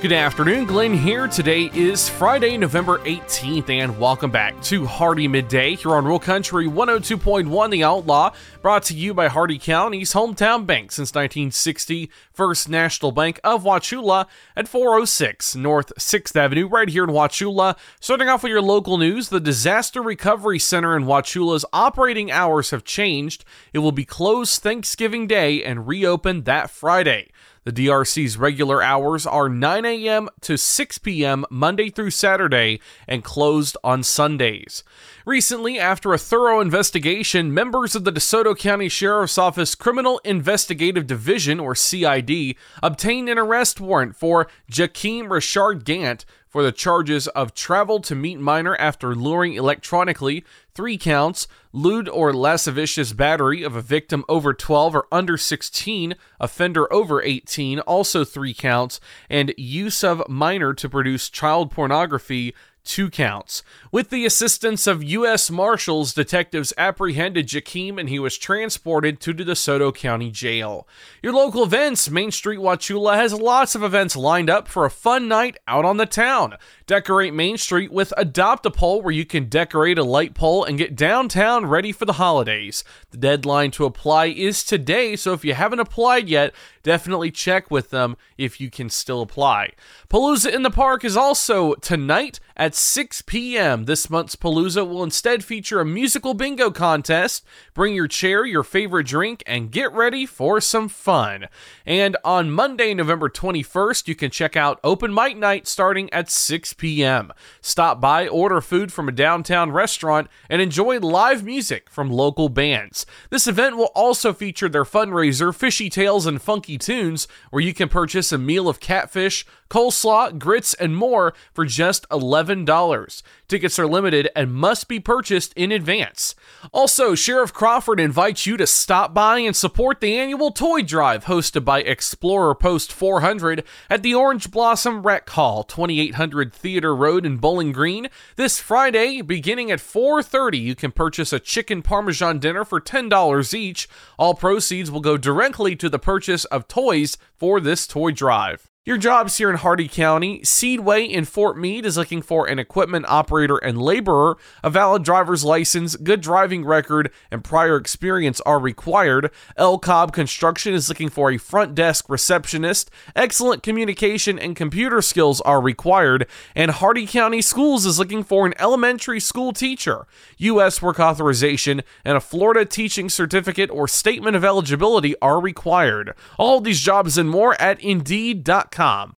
Good afternoon, Glenn here. Today is Friday, November 18th, and welcome back to Hardee Midday here on Rural Country 102.1 The Outlaw, brought to you by Hardee County's hometown bank since 1960, First National Bank of Wauchula at 406 North 6th Avenue, right here in Wauchula. Starting off with your local news, the Disaster Recovery Center in Wauchula's operating hours have changed. It will be closed Thanksgiving Day and reopen that Friday. The DRC's regular hours are 9 a.m. to 6 p.m. Monday through Saturday and closed on Sundays. Recently, after a thorough investigation, members of the DeSoto County Sheriff's Office Criminal Investigative Division, or CID, obtained an arrest warrant for Jakeem Richard Gant for the charges of travel to meet minor after luring electronically, three counts, lewd or lascivious battery of a victim over 12 or under 16, offender over 18, also three counts, and use of minor to produce child pornography, two counts. With the assistance of U.S. Marshals, detectives apprehended Jakeem and he was transported to the DeSoto County Jail. Your local events Main Street Wauchula has lots of events lined up for a fun night out on the town. Decorate Main Street with Adopt a Pole, where you can decorate a light pole and get downtown ready for the holidays. The deadline to apply is today, so if you haven't applied yet, definitely check with them if you can still apply. Palooza in the Park is also tonight at 6 p.m. This month's Palooza will instead feature a musical bingo contest. Bring your chair, your favorite drink, and get ready for some fun. And on Monday, November 21st, you can check out Open Mic Night starting at 6 p.m. Stop by, order food from a downtown restaurant, and enjoy live music from local bands. This event will also feature their fundraiser, Fishy Tales and Funky Tunes, where you can purchase a meal of catfish, coleslaw, grits, and more for just $11. Tickets are limited and must be purchased in advance. Also, Sheriff Crawford invites you to stop by and support the annual toy drive hosted by Explorer Post 400 at the Orange Blossom Rec Hall, 2800 Theater Road in Bowling Green. This Friday, beginning at 4:30, you can purchase a chicken parmesan dinner for $10 each. All proceeds will go directly to the purchase of toys for this toy drive. Your jobs here in Hardee County. Seedway in Fort Meade is looking for an equipment operator and laborer. A valid driver's license, good driving record, and prior experience are required. El Cobb Construction is looking for a front desk receptionist. Excellent communication and computer skills are required. And Hardee County Schools is looking for an elementary school teacher. U.S. work authorization and a Florida teaching certificate or statement of eligibility are required. All these jobs and more at Indeed.com com.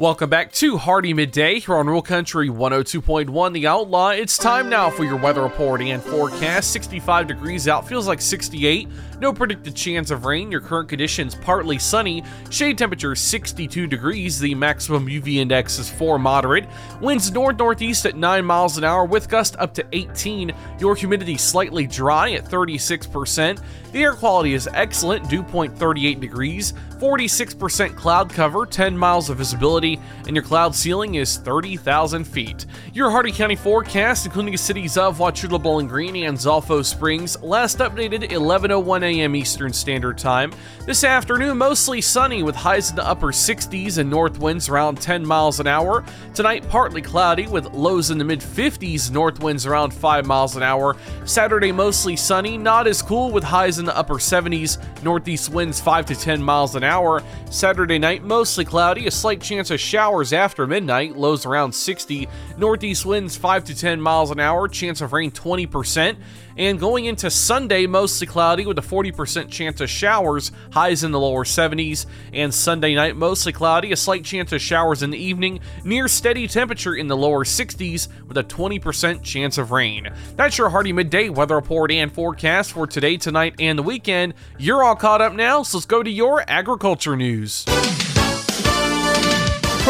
Welcome back to Hardee Midday here on Rural Country 102.1 The Outlaw. It's time now for your weather report and forecast. 65 degrees out, feels like 68. No predicted chance of rain. Your current conditions partly sunny. Shade temperature 62 degrees. The maximum UV index is 4 moderate. Winds north northeast at 9 miles an hour with gust up to 18. Your humidity slightly dry at 36%. The air quality is excellent, dew point 38 degrees, 46% cloud cover, 10 miles of visibility, and your cloud ceiling is 30,000 feet. Your Hardee County forecast, including the cities of Wauchula, Bowling Green, and Zolfo Springs, last updated 11:01 a.m. Eastern Standard Time. This afternoon, mostly sunny with highs in the upper 60s and north winds around 10 miles an hour. Tonight, partly cloudy with lows in the mid 50s, north winds around 5 miles an hour. Saturday, mostly sunny, not as cool with highs in the upper 70s, northeast winds 5 to 10 miles an hour. Saturday night, mostly cloudy, a slight chance of showers after midnight, lows around 60, northeast winds 5 to 10 miles an hour, chance of rain 20%. And going into Sunday, mostly cloudy with a 40% chance of showers, highs in the lower 70s. And Sunday night, mostly cloudy, a slight chance of showers in the evening, near steady temperature in the lower 60s with a 20% chance of rain. That's your Hardee Midday weather report and forecast for today, tonight, and the weekend. You're all caught up now, so let's go to your agriculture news.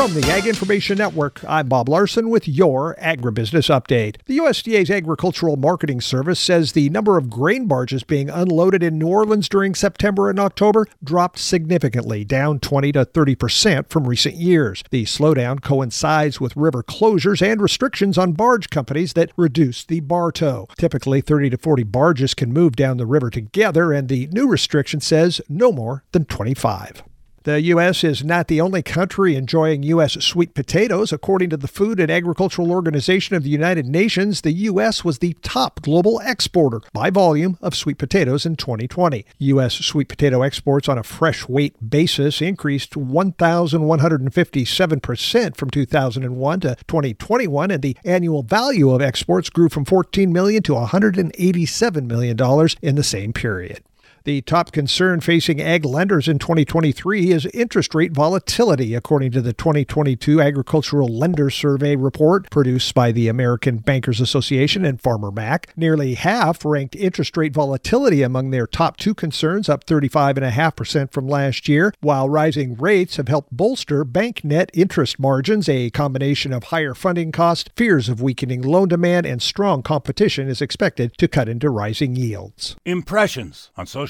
From the Ag Information Network, I'm Bob Larson with your Agribusiness Update. The USDA's Agricultural Marketing Service says the number of grain barges being unloaded in New Orleans during September and October dropped significantly, down 20 to 30 percent from recent years. The slowdown coincides with river closures and restrictions on barge companies that reduce the bar tow. Typically, 30 to 40 barges can move down the river together, and the new restriction says no more than 25. The U.S. is not the only country enjoying U.S. sweet potatoes. According to the Food and Agricultural Organization of the United Nations, the U.S. was the top global exporter by volume of sweet potatoes in 2020. U.S. sweet potato exports on a fresh weight basis increased 1,157% from 2001 to 2021, and the annual value of exports grew from 14 million to $187 million in the same period. The top concern facing ag lenders in 2023 is interest rate volatility, according to the 2022 Agricultural Lender Survey report produced by the American Bankers Association and Farmer Mac. Nearly half ranked interest rate volatility among their top two concerns, up 35.5% from last year, while rising rates have helped bolster bank net interest margins. A combination of higher funding costs, fears of weakening loan demand, and strong competition is expected to cut into rising yields. Impressions on social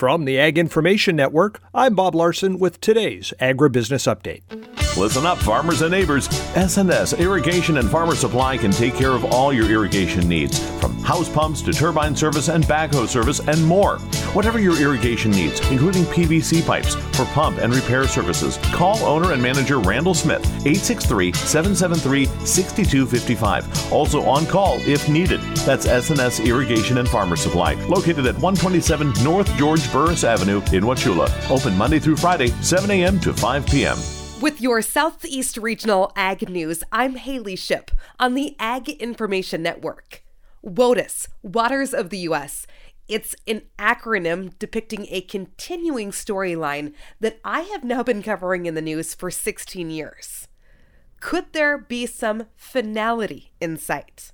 From the Ag Information Network, I'm Bob Larson with today's Agribusiness Update. Listen up, farmers and neighbors. SNS Irrigation and Farmer Supply can take care of all your irrigation needs, from house pumps to turbine service and backhoe service and more. Whatever your irrigation needs, including PVC pipes for pump and repair services, call owner and manager Randall Smith, 863 773 6255. Also on call if needed. That's SNS Irrigation and Farmer Supply, located at 127 North George Burris Avenue in Wauchula. Open Monday through Friday, 7 a.m. to 5 p.m. With your Southeast Regional Ag News, I'm Haley Ship on the Ag Information Network. WOTUS, Waters of the U.S. It's an acronym depicting a continuing storyline that I have now been covering in the news for 16 years. Could there be some finality in sight?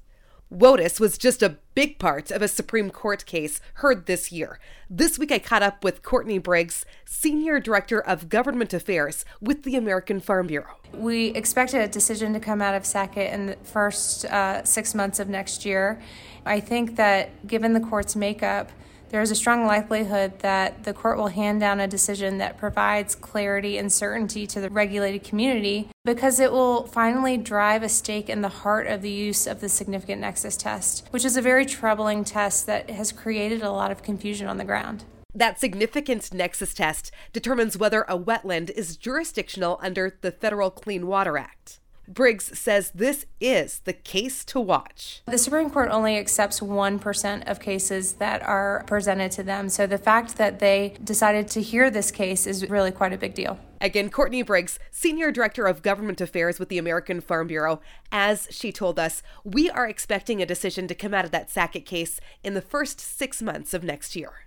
WOTUS was just a big part of a Supreme Court case heard this year. This week I caught up with Courtney Briggs, Senior Director of Government Affairs with the American Farm Bureau. We expect a decision to come out of Sackett in the first uh, six months of next year. I think that given the court's makeup, there is a strong likelihood that the court will hand down a decision that provides clarity and certainty to the regulated community because it will finally drive a stake in the heart of the use of the significant nexus test, which is a very troubling test that has created a lot of confusion on the ground. That significant nexus test determines whether a wetland is jurisdictional under the Federal Clean Water Act. Briggs says this is the case to watch. The Supreme Court only accepts 1% of cases that are presented to them. So the fact that they decided to hear this case is really quite a big deal. Again, Courtney Briggs, Senior Director of Government Affairs with the American Farm Bureau, as she told us, we are expecting a decision to come out of that Sackett case in the first six months of next year.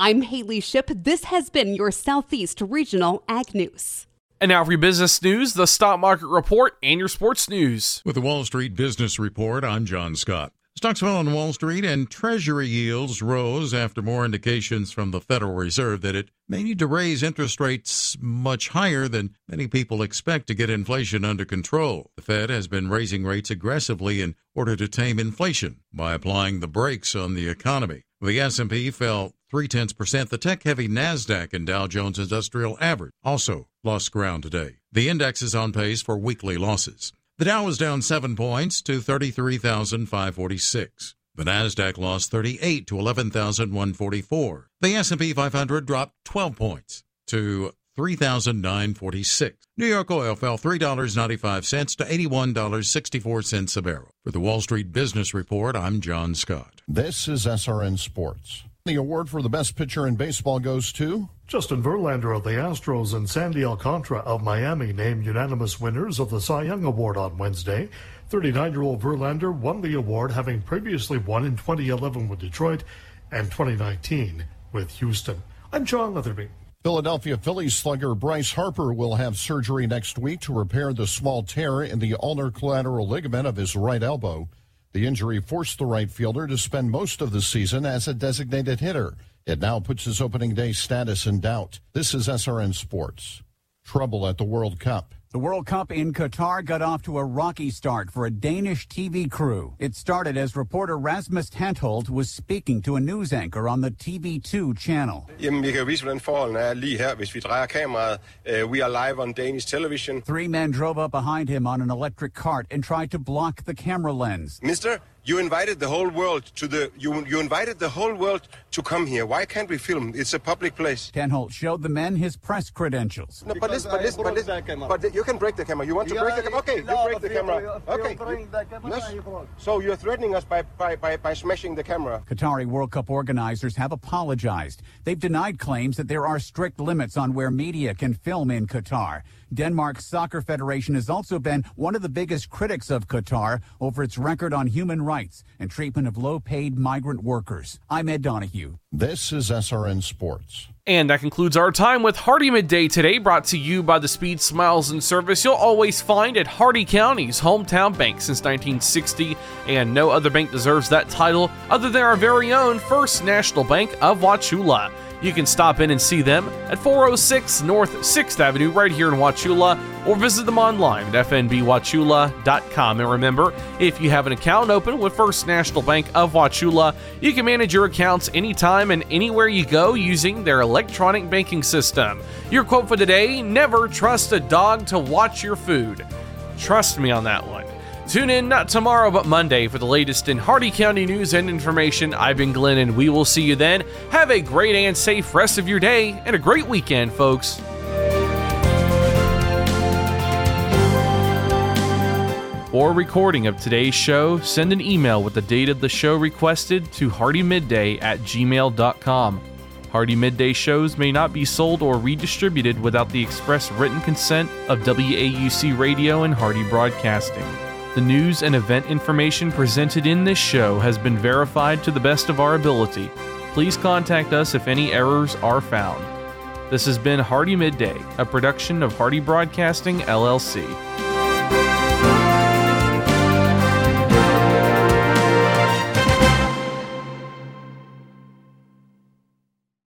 I'm Haley Ship. This has been your Southeast Regional Ag News. And now for your business news, the stock market report, and your sports news. With the Wall Street Business Report, I'm John Scott. Stocks fell on Wall Street and Treasury yields rose after more indications from the Federal Reserve that it may need to raise interest rates much higher than many people expect to get inflation under control. The Fed has been raising rates aggressively in order to tame inflation by applying the brakes on the economy. The S&P fell three tenths percent. The tech-heavy Nasdaq and Dow Jones Industrial Average also lost ground today. The index is on pace for weekly losses. The Dow was down seven points to 33,546. The Nasdaq lost 38 to 11,144. The S&P 500 dropped 12 points to 3,946. New York oil fell $3.95 to $81.64 a barrel. For the Wall Street Business Report, I'm John Scott. This is SRN Sports. The award for the best pitcher in baseball goes to Justin Verlander of the Astros and Sandy Alcantara of Miami named unanimous winners of the Cy Young Award on Wednesday. 39 year old Verlander won the award, having previously won in 2011 with Detroit and 2019 with Houston. I'm John Leatherby. Philadelphia Phillies slugger Bryce Harper will have surgery next week to repair the small tear in the ulnar collateral ligament of his right elbow. The injury forced the right fielder to spend most of the season as a designated hitter. It now puts his opening day status in doubt. This is SRN Sports. Trouble at the World Cup. The World Cup in Qatar got off to a rocky start for a Danish TV crew. It started as reporter Rasmus Tantholdt was speaking to a news anchor on the TV2 channel. Jamen, vi kan vise, hvordan forholdene er lige her, hvis vi drejer kameraet. Uh, we are live on Danish television. Three men drove up behind him on an electric cart and tried to block the camera lens. Mister, You invited the whole world to the you you invited the whole world to come here. Why can't we film? It's a public place. Tantholdt showed the men his press credentials. No, but listen, but listen, but listen, but you can break the camera. You want to break the camera? Okay, you break the camera. Okay. Yes. So you're threatening us by, by, by, by smashing the camera. Qatari World Cup organizers have apologized. They've denied claims that there are strict limits on where media can film in Qatar. Denmark's Soccer Federation has also been one of the biggest critics of Qatar over its record on human rights and treatment of low paid migrant workers. I'm Ed Donahue. This is SRN Sports. And that concludes our time with Hardee Midday today, brought to you by the Speed Smiles and Service you'll always find at Hardee County's hometown bank since 1960, and no other bank deserves that title other than our very own First National Bank of Wauchula. You can stop in and see them at 406 North 6th Avenue right here in Wauchula or visit them online at fnbwauchula.com. And remember, if you have an account open with First National Bank of Wauchula, you can manage your accounts anytime and anywhere you go using their electronic banking system. Your quote for today never trust a dog to watch your food. Trust me on that one. Tune in not tomorrow but Monday for the latest in Hardee County news and information. I've been Glenn and we will see you then. Have a great and safe rest of your day and a great weekend, folks. For recording of today's show, send an email with the date of the show requested to hardeemidday at gmail.com. Hardee Midday shows may not be sold or redistributed without the express written consent of WAUC Radio and Hardee Broadcasting. The news and event information presented in this show has been verified to the best of our ability. Please contact us if any errors are found. This has been Hardee Midday, a production of Hardee Broadcasting, LLC.